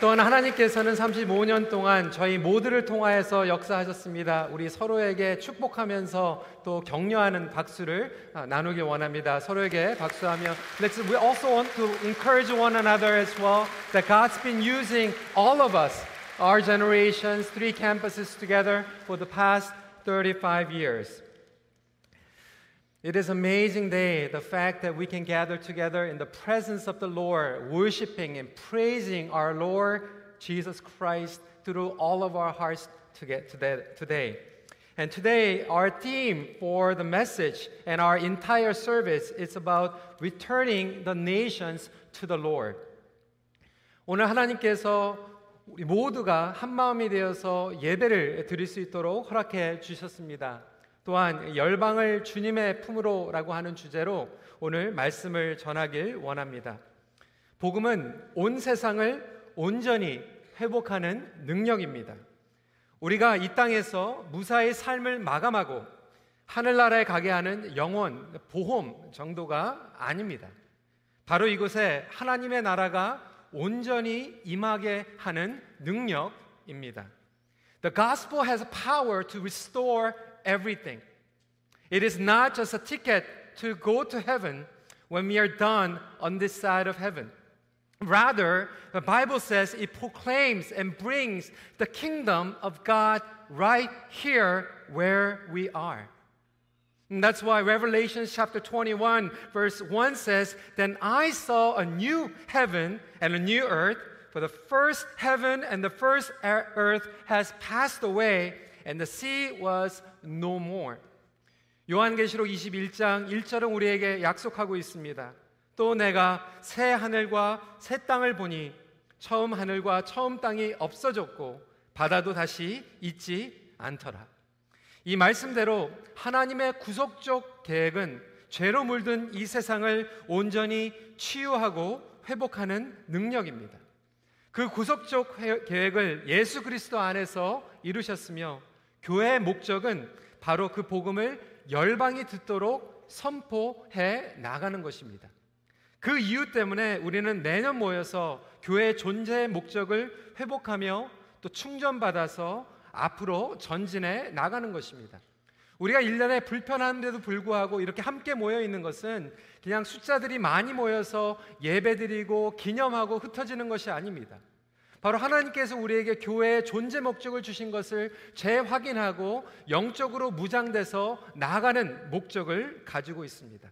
또한 하나님께서는 35년 동안 저희 모두를 통하여서 역사하셨습니다. 우리 서로에게 축복하면서 또 격려하는 박수를 나누길 원합니다. 서로에게 박수하며 Let's we also want to encourage one another as well that God's been using all of us, our generations, three campuses together for the past 35 years. It is amazing day, the fact that we can gather together in the presence of the Lord, worshiping and praising our Lord Jesus Christ through all of our hearts today. And today, our theme for the message and our entire service is about returning the nations to the Lord. 오늘 하나님께서 우리 모두가 한 마음이 되어서 예배를 드릴 수 있도록 허락해 주셨습니다. 또한 열방을 주님의 품으로라고 하는 주제로 오늘 말씀을 전하길 원합니다. 복음은 온 세상을 온전히 회복하는 능력입니다. 우리가 이 땅에서 무사히 삶을 마감하고 하늘나라에 가게 하는 영원, 보험 정도가 아닙니다. 바로 이곳에 하나님의 나라가 온전히 임하게 하는 능력입니다. The gospel has power to restore everything. It is not just a ticket to go to heaven when we are done on this side of heaven. Rather, the Bible says it proclaims and brings the kingdom of God right here where we are. And that's why Revelation chapter 21, verse 1 says, Then I saw a new heaven and a new earth, for the first heaven and the first earth has passed away, and the sea was no more. 요한계시록 21장 1절은 우리에게 약속하고 있습니다. 또 내가 새 하늘과 새 땅을 보니 처음 하늘과 처음 땅이 없어졌고 바다도 다시 있지 않더라. 이 말씀대로 하나님의 구속적 계획은 죄로 물든 이 세상을 온전히 치유하고 회복하는 능력입니다. 그 구속적 계획을 예수 그리스도 안에서 이루셨으며 교회의 목적은 바로 그 복음을 열방이 듣도록 선포해 나가는 것입니다. 그 이유 때문에 우리는 내년 모여서 교회의 존재의 목적을 회복하며 또 충전받아서 앞으로 전진해 나가는 것입니다. 우리가 1년에 불편한데도 불구하고 이렇게 함께 모여 있는 것은 그냥 숫자들이 많이 모여서 예배드리고 기념하고 흩어지는 것이 아닙니다. 바로 하나님께서 우리에게 교회의 존재 목적을 주신 것을 재확인하고 영적으로 무장돼서 나아가는 목적을 가지고 있습니다.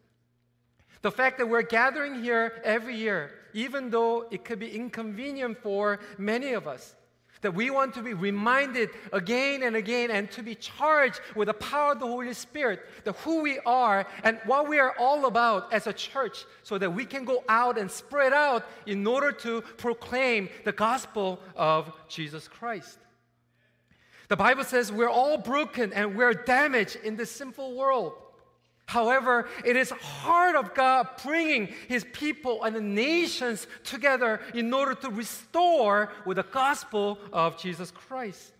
The fact that we're gathering here every year, even though it could be inconvenient for many of us, That we want to be reminded again and again and to be charged with the power of the Holy Spirit, that who we are and what we are all about as a church, so that we can go out and spread out in order to proclaim the gospel of Jesus Christ. The Bible says we're all broken and we're damaged in this sinful world. However, it is heart of God bringing his people and the nations together in order to restore with the gospel of Jesus Christ.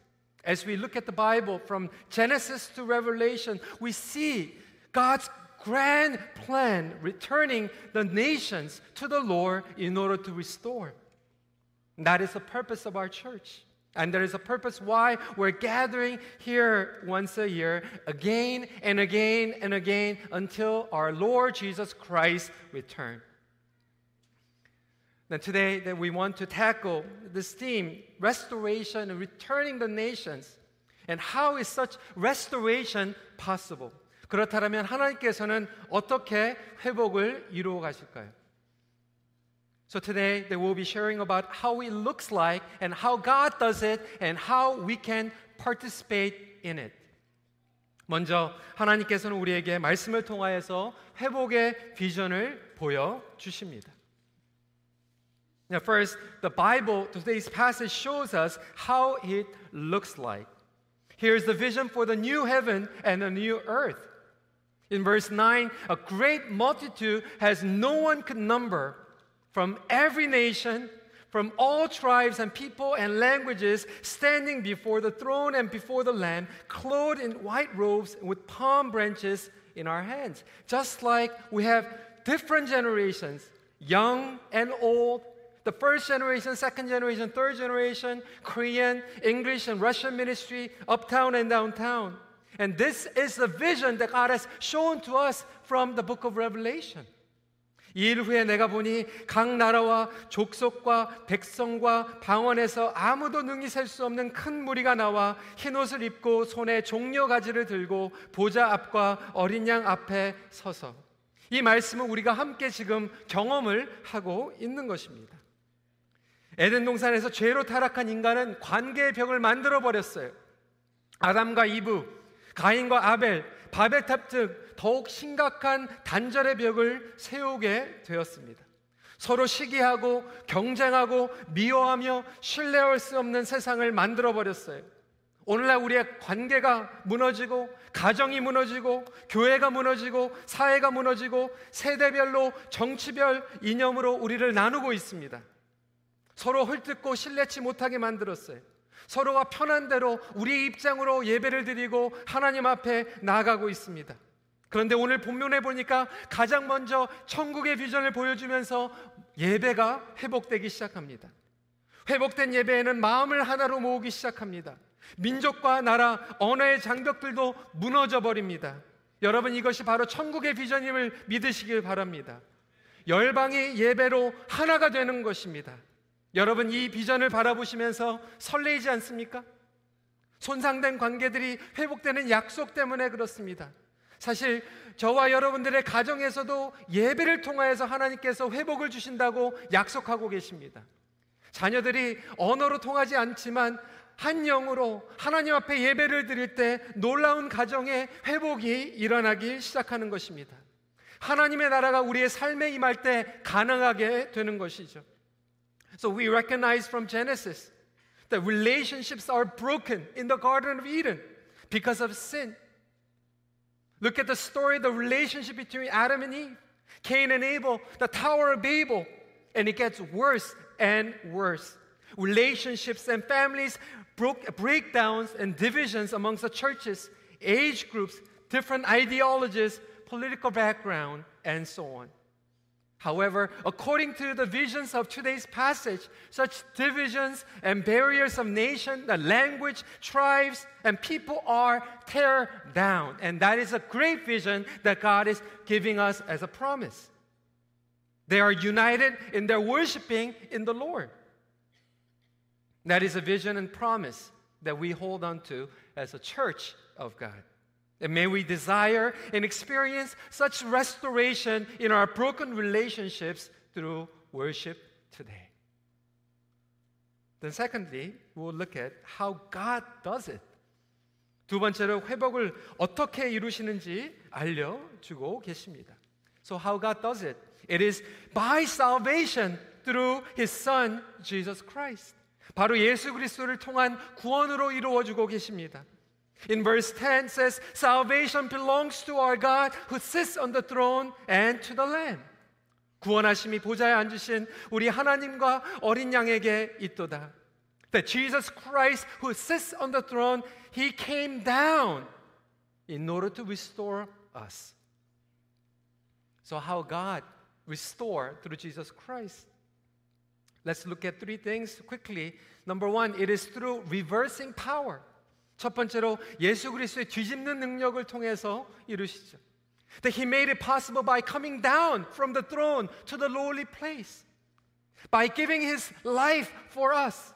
As we look at the Bible from Genesis to Revelation, we see God's grand plan returning the nations to the Lord in order to restore. That is the purpose of our church. And there is a purpose why we're gathering here once a year, again and again and again, until our Lord Jesus Christ return. Now, today, that we want to tackle this theme, restoration and returning the nations. And how is such restoration possible? 그렇다면 하나님께서는 어떻게 회복을 이루어 가실까요? So today they will be sharing about how it looks like and how God does it and how we can participate in it. 먼저 하나님께서는 우리에게 말씀을 통하여서 회복의 비전을 보여 주십니다. Now first, the Bible, today's passage shows us how it looks like. Here's the vision for the new heaven and the new earth. In verse 9, a great multitude has no one could number from every nation, from all tribes and people and languages, standing before the throne and before the Lamb, clothed in white robes with palm branches in our hands. Just like we have different generations, young and old, the first generation, second generation, third generation, Korean, English, and Russian ministry, uptown and downtown. And this is the vision that God has shown to us from the book of Revelation. 이 일 후에 내가 보니 각 나라와 족속과 백성과 방언에서 아무도 능히 셀 수 없는 큰 무리가 나와 흰 옷을 입고 손에 종려 가지를 들고 보좌 앞과 어린 양 앞에 서서 이 말씀은 우리가 함께 지금 경험을 하고 있는 것입니다. 에덴 동산에서 죄로 타락한 인간은 관계의 벽을 만들어 버렸어요. 아담과 이브, 가인과 아벨, 바벨탑 등 더욱 심각한 단절의 벽을 세우게 되었습니다. 서로 시기하고 경쟁하고 미워하며 신뢰할 수 없는 세상을 만들어 버렸어요. 오늘날 우리의 관계가 무너지고 가정이 무너지고 교회가 무너지고 사회가 무너지고 세대별로 정치별 이념으로 우리를 나누고 있습니다. 서로 헐뜯고 신뢰치 못하게 만들었어요. 서로가 편한 대로 우리의 입장으로 예배를 드리고 하나님 앞에 나아가고 있습니다. 그런데 오늘 본문에 보니까 가장 먼저 천국의 비전을 보여주면서 예배가 회복되기 시작합니다. 회복된 예배에는 마음을 하나로 모으기 시작합니다. 민족과 나라, 언어의 장벽들도 무너져 버립니다. 여러분 이것이 바로 천국의 비전임을 믿으시길 바랍니다. 열방이 예배로 하나가 되는 것입니다. 여러분 이 비전을 바라보시면서 설레이지 않습니까? 손상된 관계들이 회복되는 약속 때문에 그렇습니다. 사실 저와 여러분들의 가정에서도 예배를 통하여서 하나님께서 회복을 주신다고 약속하고 계십니다. 자녀들이 언어로 통하지 않지만 한 영으로 하나님 앞에 예배를 드릴 때 놀라운 가정의 회복이 일어나기 시작하는 것입니다. 하나님의 나라가 우리의 삶에 임할 때 가능하게 되는 것이죠. So we recognize from Genesis that relationships are broken in the Garden of Eden because of sin. Look at the story, the relationship between Adam and Eve, Cain and Abel, the Tower of Babel, and it gets worse and worse. Relationships and families broke, breakdowns and divisions amongst the churches, age groups, different ideologies, political background, and so on. However, according to the visions of today's passage, such divisions and barriers of nation, the language, tribes, and people are tear down. And that is a great vision that God is giving us as a promise. They are united in their worshiping in the Lord. That is a vision and promise that we hold on to as a church of God. And may we desire and experience such restoration in our broken relationships through worship today. Then, secondly, we'll look at how God does it. 두 번째로 회복을 어떻게 이루시는지 알려주고 계십니다. So, how God does it? It is by salvation through His Son, Jesus Christ. 바로 예수 그리스도를 통한 구원으로 이루어주고 계십니다. In verse 10 says, Salvation belongs to our God who sits on the throne and to the Lamb. 구원하심이 보좌에 앉으신 우리 하나님과 어린 양에게 있도다. That Jesus Christ who sits on the throne, he came down in order to restore us. So how God restore through Jesus Christ? Let's look at three things quickly. Number one, it is through reversing power. 첫 번째로 예수 그리스도의 뒤집는 능력을 통해서 이루시죠. That he made it possible by coming down from the throne to the lowly place. By giving his life for us.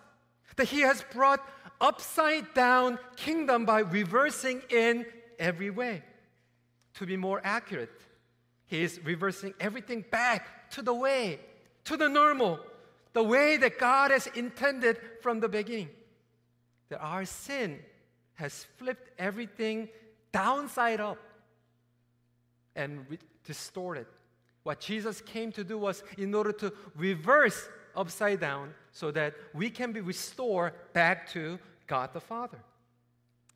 That he has brought upside down kingdom by reversing in every way. To be more accurate, he is reversing everything back to the way, to the normal, the way that God has intended from the beginning. That our sin has flipped everything downside up and re- distorted. What Jesus came to do was in order to reverse upside down so that we can be restored back to God the Father.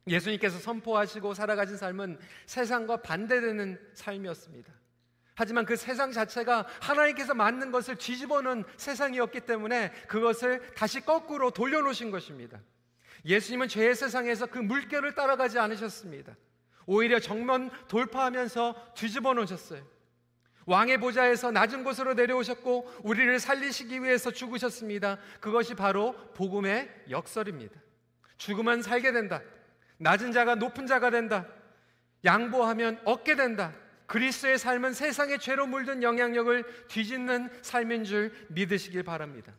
예수님께서 선포하시고 살아가신 삶은 세상과 반대되는 삶이었습니다. 하지만 그 세상 자체가 하나님께서 만든 것을 뒤집어 놓은 세상이었기 때문에 그것을 다시 거꾸로 돌려놓으신 것입니다. 예수님은 죄의 세상에서 그 물결을 따라가지 않으셨습니다. 오히려 정면 돌파하면서 뒤집어 놓으셨어요. 왕의 보좌에서 낮은 곳으로 내려오셨고 우리를 살리시기 위해서 죽으셨습니다. 그것이 바로 복음의 역설입니다. 죽으면 살게 된다. 낮은 자가 높은 자가 된다. 양보하면 얻게 된다. 그리스의 삶은 세상의 죄로 물든 영향력을 뒤집는 삶인 줄 믿으시길 바랍니다.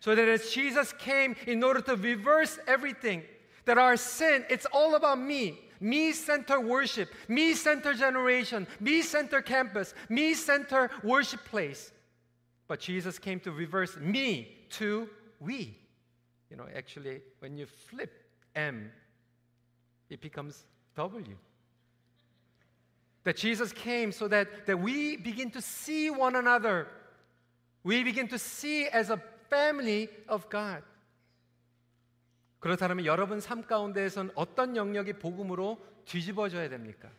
So that as Jesus came in order to reverse everything, that our sin, it's all about me. Me center worship, me center generation, me center campus, me center worship place. But Jesus came to reverse me to we. You know, actually, when you flip M, it becomes W. That Jesus came so that, that we begin to see one another. We begin to see as a family of God. 그렇다면 여러분 삶 가운데에선 어떤 영역이 복음으로 뒤집어져야 됩니까?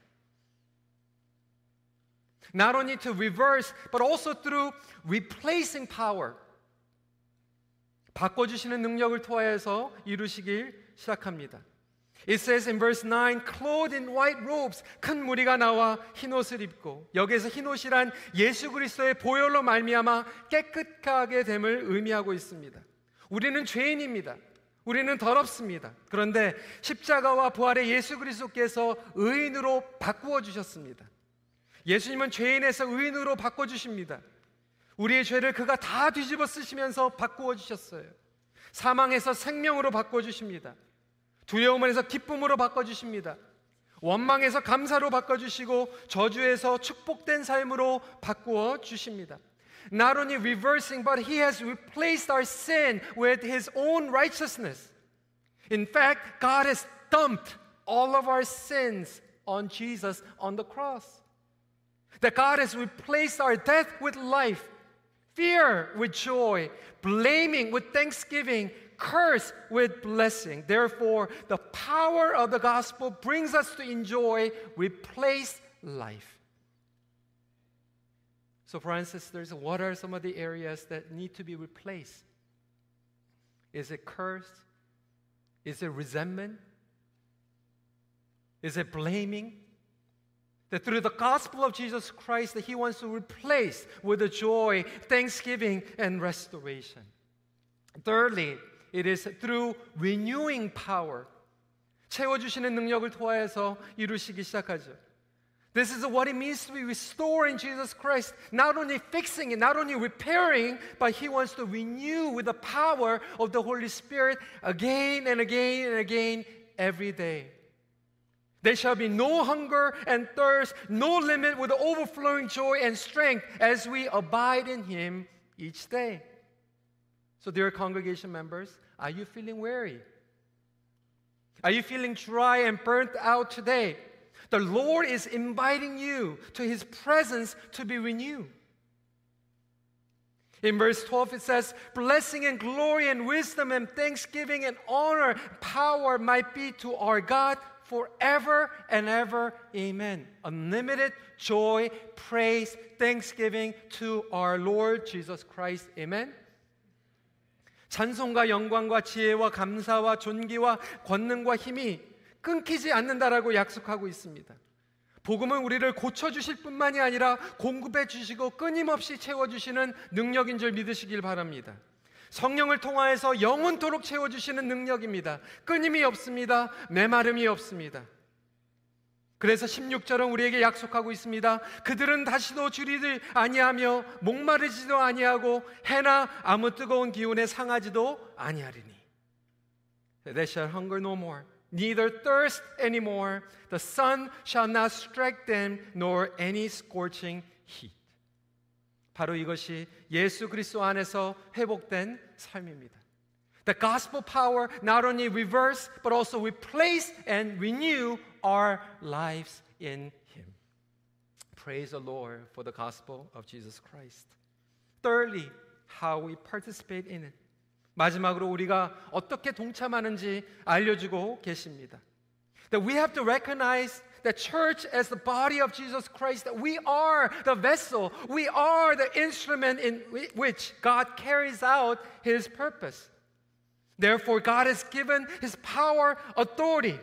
Not only to reverse, but also through replacing power. 바꿔주시는 능력을 통하여서 이루시길 시작합니다. It says in verse 9, clothed in white robes, 큰 무리가 나와 흰 옷을 입고 여기에서 흰 옷이란 예수 그리스도의 보혈로 말미암아 깨끗하게 됨을 의미하고 있습니다. 우리는 죄인입니다. 우리는 더럽습니다. 그런데 십자가와 부활의 예수 그리스도께서 의인으로 바꾸어 주셨습니다. 예수님은 죄인에서 의인으로 바꿔 주십니다. 우리의 죄를 그가 다 뒤집어 쓰시면서 바꾸어 주셨어요. 사망에서 생명으로 바꿔 주십니다. 두려움에서 기쁨으로 바꿔주십니다. 원망에서 감사로 바꿔주시고 저주에서 축복된 삶으로 바꾸어 주십니다. Not only reversing, but He has replaced our sin with His own righteousness. In fact, God has dumped all of our sins on Jesus on the cross. That God has replaced our death with life, fear with joy, blaming with thanksgiving, curse with blessing. Therefore, the power of the gospel brings us to enjoy replaced life. So, for instance, what are some of the areas that need to be replaced? Is it curse? Is it resentment? Is it blaming? That through the gospel of Jesus Christ, that He wants to replace with the joy, thanksgiving, and restoration. Thirdly, it is through renewing power. 채워주시는 능력을 통하여서 이루시기 시작하죠. This is what it means to be restored in Jesus Christ. Not only fixing it, not only repairing, but He wants to renew with the power of the Holy Spirit again and again and again every day. There shall be no hunger and thirst, no limit with overflowing joy and strength as we abide in Him each day. So, dear congregation members, are you feeling weary? Are you feeling dry and burnt out today? The Lord is inviting you to His presence to be renewed. In verse 12, it says, Blessing and glory and wisdom and thanksgiving and honor, power might be to our God forever and ever. Amen. Unlimited joy, praise, thanksgiving to our Lord Jesus Christ. Amen. 찬송과 영광과 지혜와 감사와 존귀와 권능과 힘이 끊기지 않는다라고 약속하고 있습니다. 복음은 우리를 고쳐주실 뿐만이 아니라 공급해 주시고 끊임없이 채워주시는 능력인 줄 믿으시길 바랍니다. 성령을 통하여서 영원토록 채워주시는 능력입니다. 끊임이 없습니다. 메마름이 없습니다. 그래서 16절은 우리에게 약속하고 있습니다. 그들은 다시도 줄이들 아니하며 목마르지도 아니하고 해나 아무 뜨거운 기운에 상하지도 아니하리니. They shall hunger no more, neither thirst anymore. The sun shall not strike them, nor any scorching heat. 바로 이것이 예수 그리스도 안에서 회복된 삶입니다. The gospel power not only reverse but also replace and renew our lives in Him. Praise the Lord for the gospel of Jesus Christ. Thirdly, how we participate in it. 마지막으로 우리가 어떻게 동참하는지 알려주고 계십니다. That we have to recognize the church as the body of Jesus Christ, that we are the vessel, we are the instrument in which God carries out His purpose. Therefore, God has given His power, authority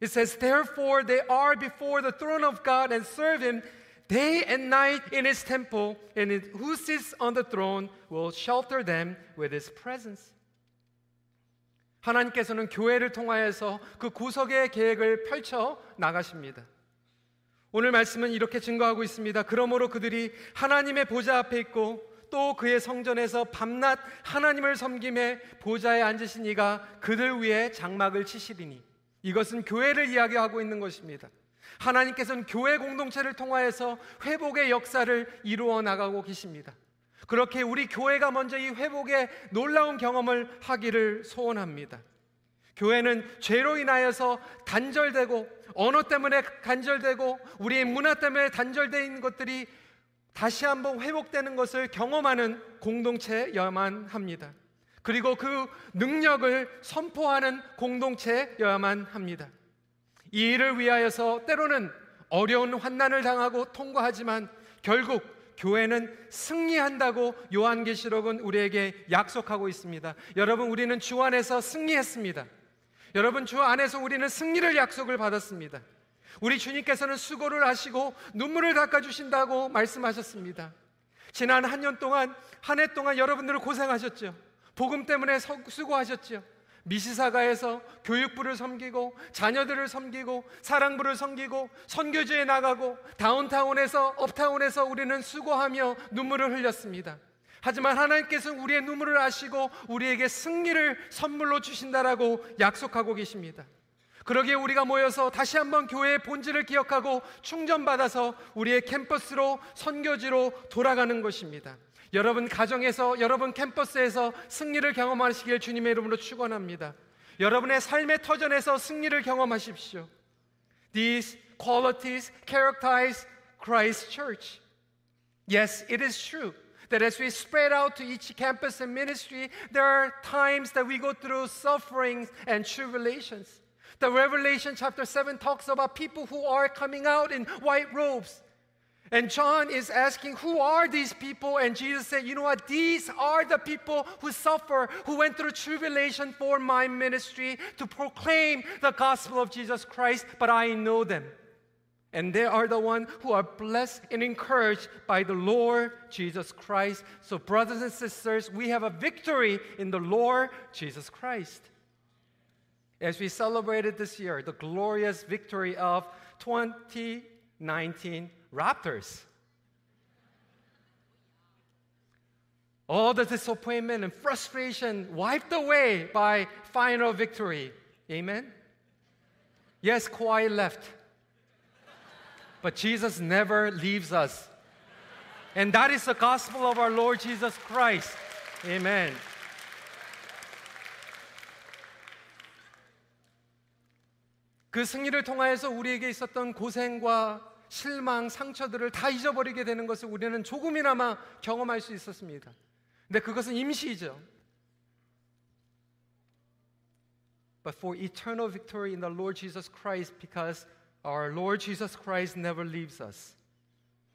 it says, Therefore, they are before the throne of God and serve Him. day and night in his temple, and who sits on the throne will shelter them with his presence. 하나님께서는 교회를 통하여서 그 구속의 계획을 펼쳐 나가십니다. 오늘 말씀은 이렇게 증거하고 있습니다. 그러므로 그들이 하나님의 보좌 앞에 있고 또 그의 성전에서 밤낮 하나님을 섬김에 보좌에 앉으신 이가 그들 위에 장막을 치시리니 이것은 교회를 이야기하고 있는 것입니다. 하나님께서는 교회 공동체를 통하여서 회복의 역사를 이루어 나가고 계십니다. 그렇게 우리 교회가 먼저 이 회복의 놀라운 경험을 하기를 소원합니다. 교회는 죄로 인하여서 단절되고 언어 때문에 단절되고 우리의 문화 때문에 있는 것들이 다시 한번 회복되는 것을 경험하는 공동체여야만 합니다. 그리고 그 능력을 선포하는 공동체여야만 합니다. 이 일을 위하여서 때로는 어려운 환난을 당하고 통과하지만 결국 교회는 승리한다고 요한계시록은 우리에게 약속하고 있습니다. 여러분, 우리는 주 안에서 승리했습니다. 여러분, 주 안에서 우리는 승리를 약속을 받았습니다. 우리 주님께서는 수고를 하시고 눈물을 닦아주신다고 말씀하셨습니다. 지난 한 년 동안, 한 해 동안 여러분들은 고생하셨죠. 복음 때문에 수고하셨죠. 미시사가에서 교육부를 섬기고 자녀들을 섬기고 사랑부를 섬기고 선교지에 나가고 다운타운에서 업타운에서 우리는 수고하며 눈물을 흘렸습니다. 하지만 하나님께서 우리의 눈물을 아시고 우리에게 승리를 선물로 주신다라고 약속하고 계십니다. 그러기에 우리가 모여서 다시 한번 교회의 본질을 기억하고 충전받아서 우리의 캠퍼스로 선교지로 돌아가는 것입니다. 여러분 가정에서 여러분 캠퍼스에서 승리를 경험하시길 주님의 이름으로 축원합니다. 여러분의 삶의 터전에서 승리를 경험하십시오. These qualities characterize Christ Church. Yes, it is true that as we spread out to each campus and ministry, there are times that we go through sufferings and tribulations. The Revelation chapter 7 talks about people who are coming out in white robes. and John is asking, Who are these people? And Jesus said, You know what? These are the people who suffer, who went through tribulation for my ministry to proclaim the gospel of Jesus Christ, but I know them. And they are the ones who are blessed and encouraged by the Lord Jesus Christ. So, brothers and sisters, we have a victory in the Lord Jesus Christ. As we celebrated this year, the glorious victory of 2019 Raptors. All the disappointment and frustration wiped away by final victory. Amen? Yes, Kawhi left. But Jesus never leaves us. And that is the gospel of our Lord Jesus Christ. Amen. 그 승리를 통하여서 우리에게 있었던 고생과 실망, 상처들을 다 잊어버리게 되는 것을 우리는 조금이나마 경험할 수 있었습니다. 근데 그것은 임시이죠. But for eternal victory in the Lord Jesus Christ, because our Lord Jesus Christ never leaves us.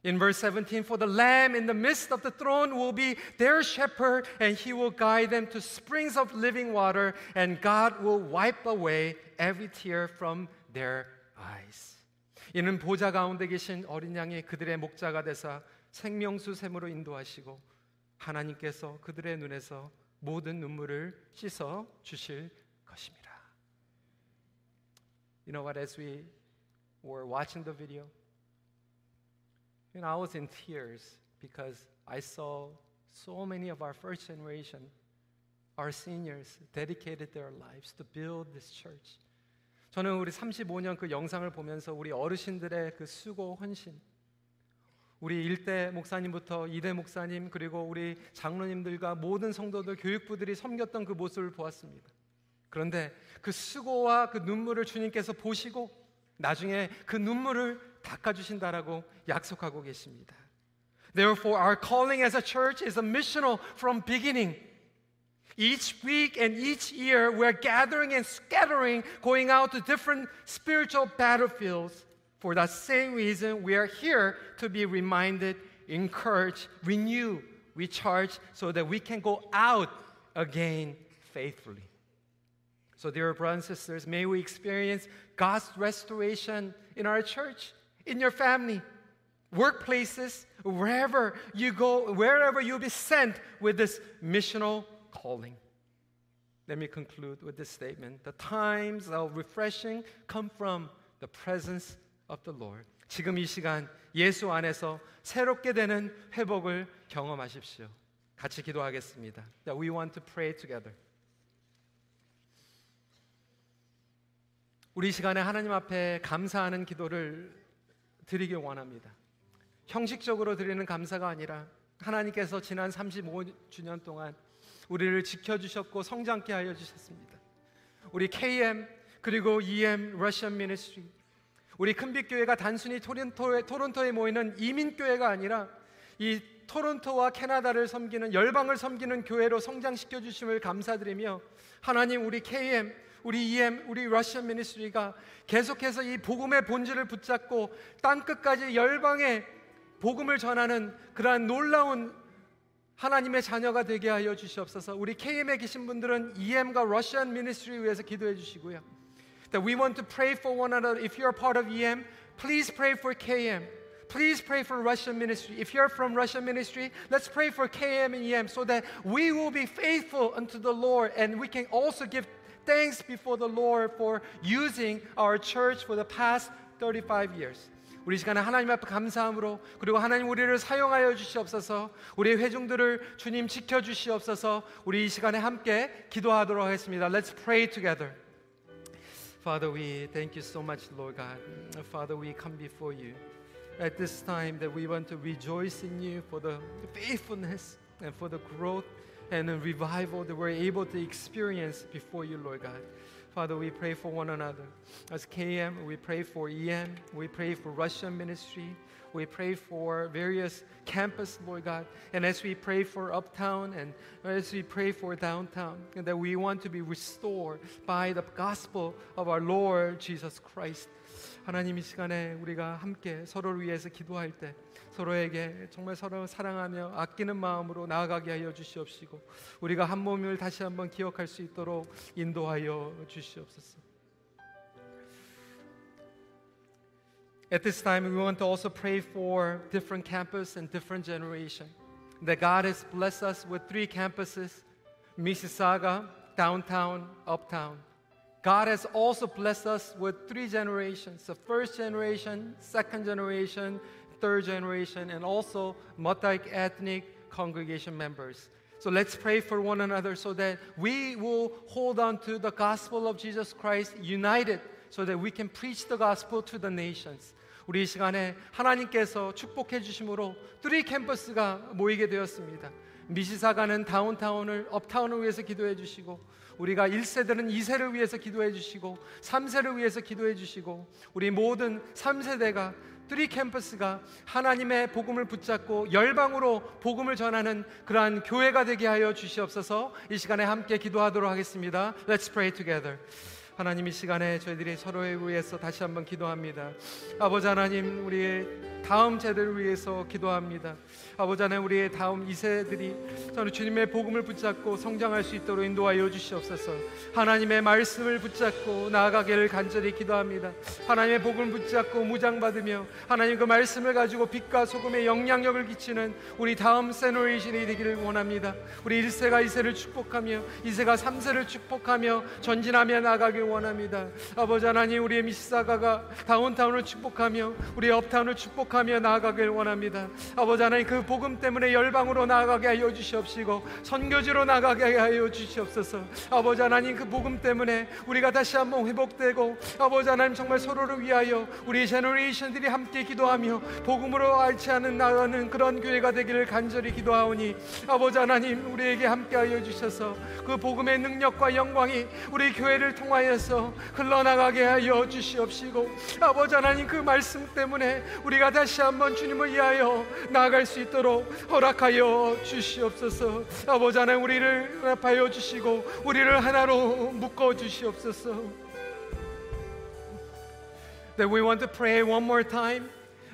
In verse 17, for the Lamb in the midst of the throne will be their shepherd, and he will guide them to springs of living water, and God will wipe away every tear from their eyes. 이는 보좌 가운데 계신 어린 양이 그들의 목자가 되사 생명수 샘으로 인도하시고 하나님께서 그들의 눈에서 모든 눈물을 씻어 주실 것입니다. You know what as we were watching the video and I was in tears because I saw so many of our first generation our seniors dedicated their lives to build this church. 저는 우리 35년 그 영상을 보면서 우리 어르신들의 그 수고 헌신 우리 1대 목사님부터 2대 목사님 그리고 우리 장로님들과 모든 성도들 교육부들이 섬겼던 그 모습을 보았습니다. 그런데 그 수고와 그 눈물을 주님께서 보시고 나중에 그 눈물을 닦아 주신다라고 약속하고 계십니다. Therefore our calling as a church is a missional from beginning. Each week and each year, we're gathering and scattering, going out to different spiritual battlefields. For that same reason, we are here to be reminded, encouraged, renew, recharge, so that we can go out again faithfully. So, dear brothers and sisters, may we experience God's restoration in our church, in your family, workplaces, wherever you go, wherever you'll be sent with this missional calling. Let me conclude with this statement. The times of refreshing come from the presence of the Lord. 지금 이 시간 예수 안에서 새롭게 되는 회복을 경험하십시오. 같이 기도하겠습니다. We want to pray together. 우리 시간에 하나님 앞에 감사하는 기도를 드리길 원합니다. 형식적으로 드리는 감사가 아니라 하나님께서 지난 35주년 동안 우리를 지켜주셨고 성장케 하여 주셨습니다. 우리 KM 그리고 EM 러시안 미니스트리 우리 큰빛 교회가 단순히 토론토에, 토론토에 모이는 이민 교회가 아니라 이 토론토와 캐나다를 섬기는 열방을 섬기는 교회로 성장시켜 주심을 감사드리며 하나님 우리 KM 우리 EM 우리 러시안 미니스트리가 계속해서 이 복음의 본질을 붙잡고 땅 끝까지 열방에 복음을 전하는 그러한 놀라운 하나님의 자녀가 되게 하여 주시옵소서. 우리 KM에 계신 분들은 EM과 러시안 미니스트리 위해서 기도해 주시고요. That we want to pray for one another. If you're part of EM, please pray for KM. Please pray for Russian ministry. If you're from Russian ministry, let's pray for KM and EM so that we will be faithful unto the Lord and we can also give thanks before the Lord for using our church for the past 35 years. 우리 시간에 하나님 앞에 감사함으로 그리고 하나님 우리를 사용하여 주시옵소서 우리 회중들을 주님 지켜 주시옵소서 우리 이 시간에 함께 기도하도록 하겠습니다. Let's pray together. Father, we thank you so much, Lord God. Father, we come before you at this time that we want to rejoice in you for the faithfulness and for the growth and the revival that we're able to experience before you, Lord God. Father, we pray for one another. As KM, we pray for EM, we pray for Russian ministry, we pray for various campus, Lord God. And as we pray for uptown and as we pray for downtown, and that we want to be restored by the gospel of our Lord Jesus Christ. 하나님 이 시간에 우리가 함께 서로를 위해서 기도할 때 서로에게 정말 서로 사랑하며 아끼는 마음으로 나아가게 하여 주시옵시고 우리가 한 몸을 다시 한번 기억할 수 있도록 인도하여 주시옵소서. At this time, we want to also pray for different campus and different generation. That God has blessed us with three campuses: Mississauga, downtown, uptown. God has also blessed us with three generations: the first generation, second generation, third generation, and also multi-ethnic congregation members. So let's pray for one another so that we will hold on to the gospel of Jesus Christ united so that we can preach the gospel to the nations. 우리 이 시간에 하나님께서 축복해 주심으로 뚜리 캠퍼스가 모이게 되었습니다. 미시사가는 다운타운을 업타운을 위해서 기도해 주시고 우리가 1세들은 2세를 위해서 기도해 주시고 3세를 위해서 기도해 주시고 우리 모든 3세대가 뚜리 캠퍼스가 하나님의 복음을 붙잡고 열방으로 복음을 전하는 그러한 교회가 되게 하여 주시옵소서 이 시간에 함께 기도하도록 하겠습니다. Let's pray together. 하나님 이 시간에 저희들이 서로에 위해서 다시 한번 기도합니다. 아버지 하나님, 우리의 다음 세대를 위해서 기도합니다. 아버지 하나님, 우리의 다음 이세들이 저는 주님의 복음을 붙잡고 성장할 수 있도록 인도하여 주시옵소서. 하나님의 말씀을 붙잡고 나아가기를 간절히 기도합니다. 하나님의 복음을 붙잡고 무장받으며 하나님 그 말씀을 가지고 빛과 소금의 영향력을 끼치는 우리 다음 세너레이션이 되기를 원합니다. 우리 1세가 2세를 축복하며 2세가 3세를 축복하며 전진하며 나가길 원합니다. 아버지 하나님 우리의 미시사가가 다운타운을 축복하며 우리 업타운을 축복하며 나아가길 원합니다. 아버지 하나님 그 복음 때문에 열방으로 나아가게 하여 주시옵시고 선교지로 나가게 하여 주시옵소서. 아버지 하나님 그 복음 때문에 우리가 다시 한번 회복되고 아버지 하나님 정말 서로를 위하여 우리 제너레이션들이 함께 기도하며 복음으로 알지 않은 나가는 그런 교회가 되기를 간절히 기도하오니 아버지 하나님 우리에게 함께하여 주셔서 그 복음의 능력과 영광이 우리 교회를 통하여 서 흘러나가게 하여 주시옵시고 아버지 하나님 그 말씀 때문에 우리가 다시 한번 주님을 위하여 나아갈 수 있도록 허락하여 주시옵소서. 아버지 하나님 우리를 합하여 주시고 우리를 하나로 묶어 주시옵소서. That we want to pray one more time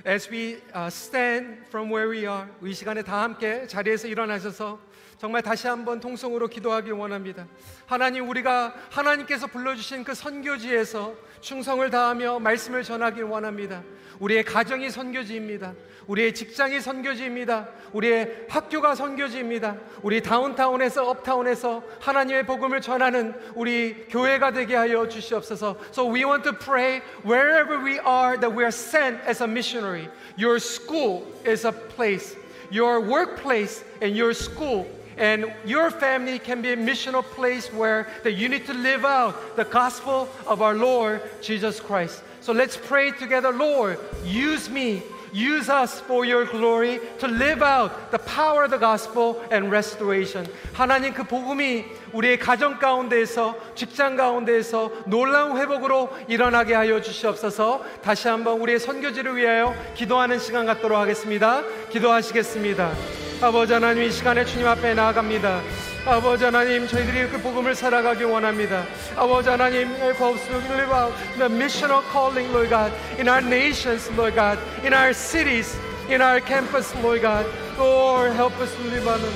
As we uh, stand from where we are, 이 시간에 다 함께 자리에서 일어나셔서 정말 다시 한번 통성으로 기도하기 원합니다. 하나님 우리가 하나님께서 불러주신 그 선교지에서 충성을 다하며 말씀을 전하기 원합니다. 우리의 가정이 선교지입니다. 우리의 직장이 선교지입니다. 우리의 학교가 선교지입니다. 우리 다운타운에서 업타운에서 하나님의 복음을 전하는 우리 교회가 되게 하여 주시옵소서. So we want to pray wherever we are that we are sent as a missionary. Your school is a place. Your workplace and your school and your family can be a missional place where that you need to live out the gospel of our Lord Jesus Christ. So let's pray together, Lord, use me, use us for your glory to live out the power of the gospel and restoration. 하나님 그 복음이 우리의 가정 가운데에서 직장 가운데에서 놀라운 회복으로 일어나게 하여 주시옵소서. 다시 한번 우리의 선교지를 위하여 기도하는 시간 갖도록 하겠습니다. 기도하시겠습니다. 아버지 하나님 이 시간에 주님 앞에 나아갑니다. 아버지 하나님 저희들이 그 복음을 살아가기 원합니다. 아버지 하나님 help us to live out the missional calling, Lord God, in our nations, Lord God, in our cities, in our campus, Lord God. Lord, help us to live out the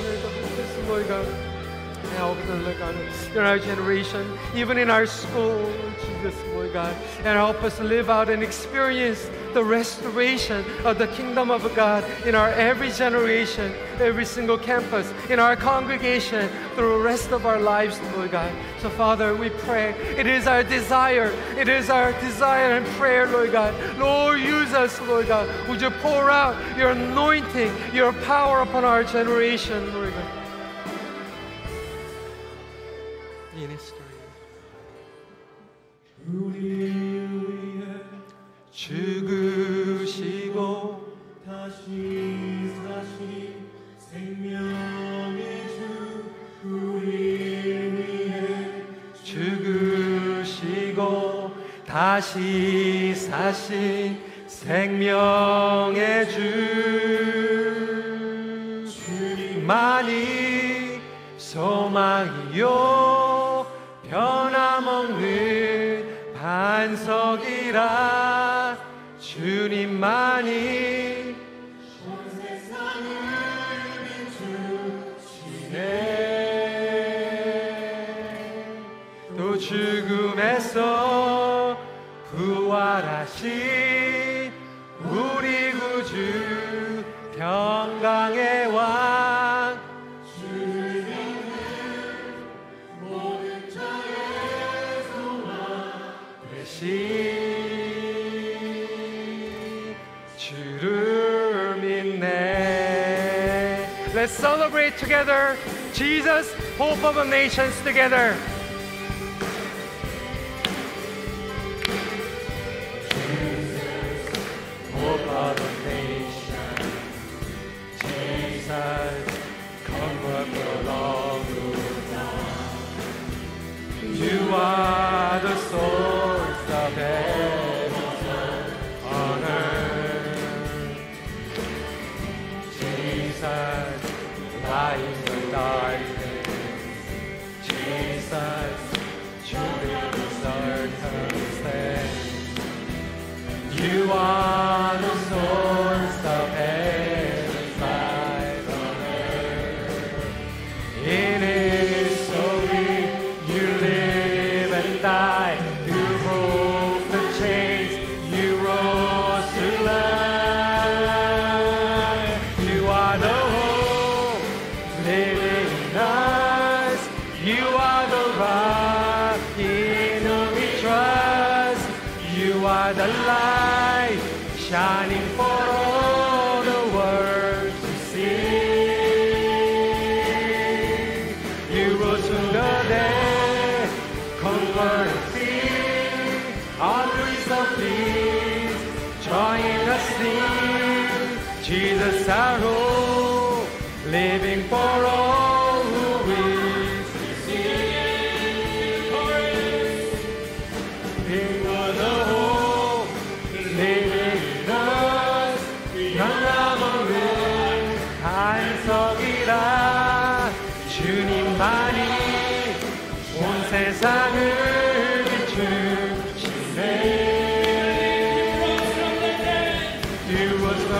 Lord God. Help us, Lord God, in our generation, even in our school, Jesus, Lord God, and help us live out and experience the restoration of the kingdom of God in our every generation, every single campus, in our congregation, through the rest of our lives, Lord God. So, Father, we pray. It is our desire. It is our desire and prayer, Lord God. Lord, use us, Lord God. Would you pour out your anointing, your power upon our generation, Lord God? Minister. 죽으시고 다시 사신 생명의 주 우리 위해 죽으시고 다시 사신 생명의 주. 주님만이 소망이요. 변함없는 반석이라 주님만이 비추시네. 또 죽음에서 부활하신 Let's celebrate together Jesus, hope of the nations together. You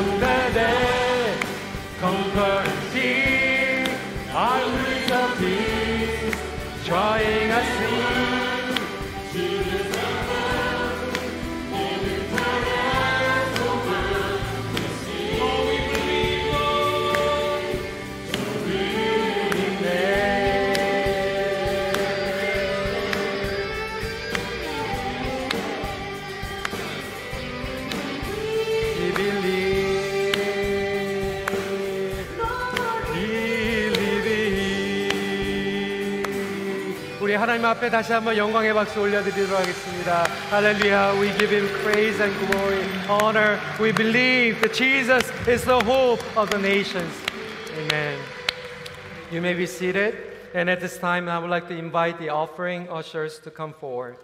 from the dead. 앞에 다시 한번 영광의 박수 올려드리도록 하겠습니다. 할렐루야. We give him praise and glory, honor. We believe that Jesus is the hope of the nations. Amen. You may be seated. And at this time, I would like to invite the offering ushers to come forward.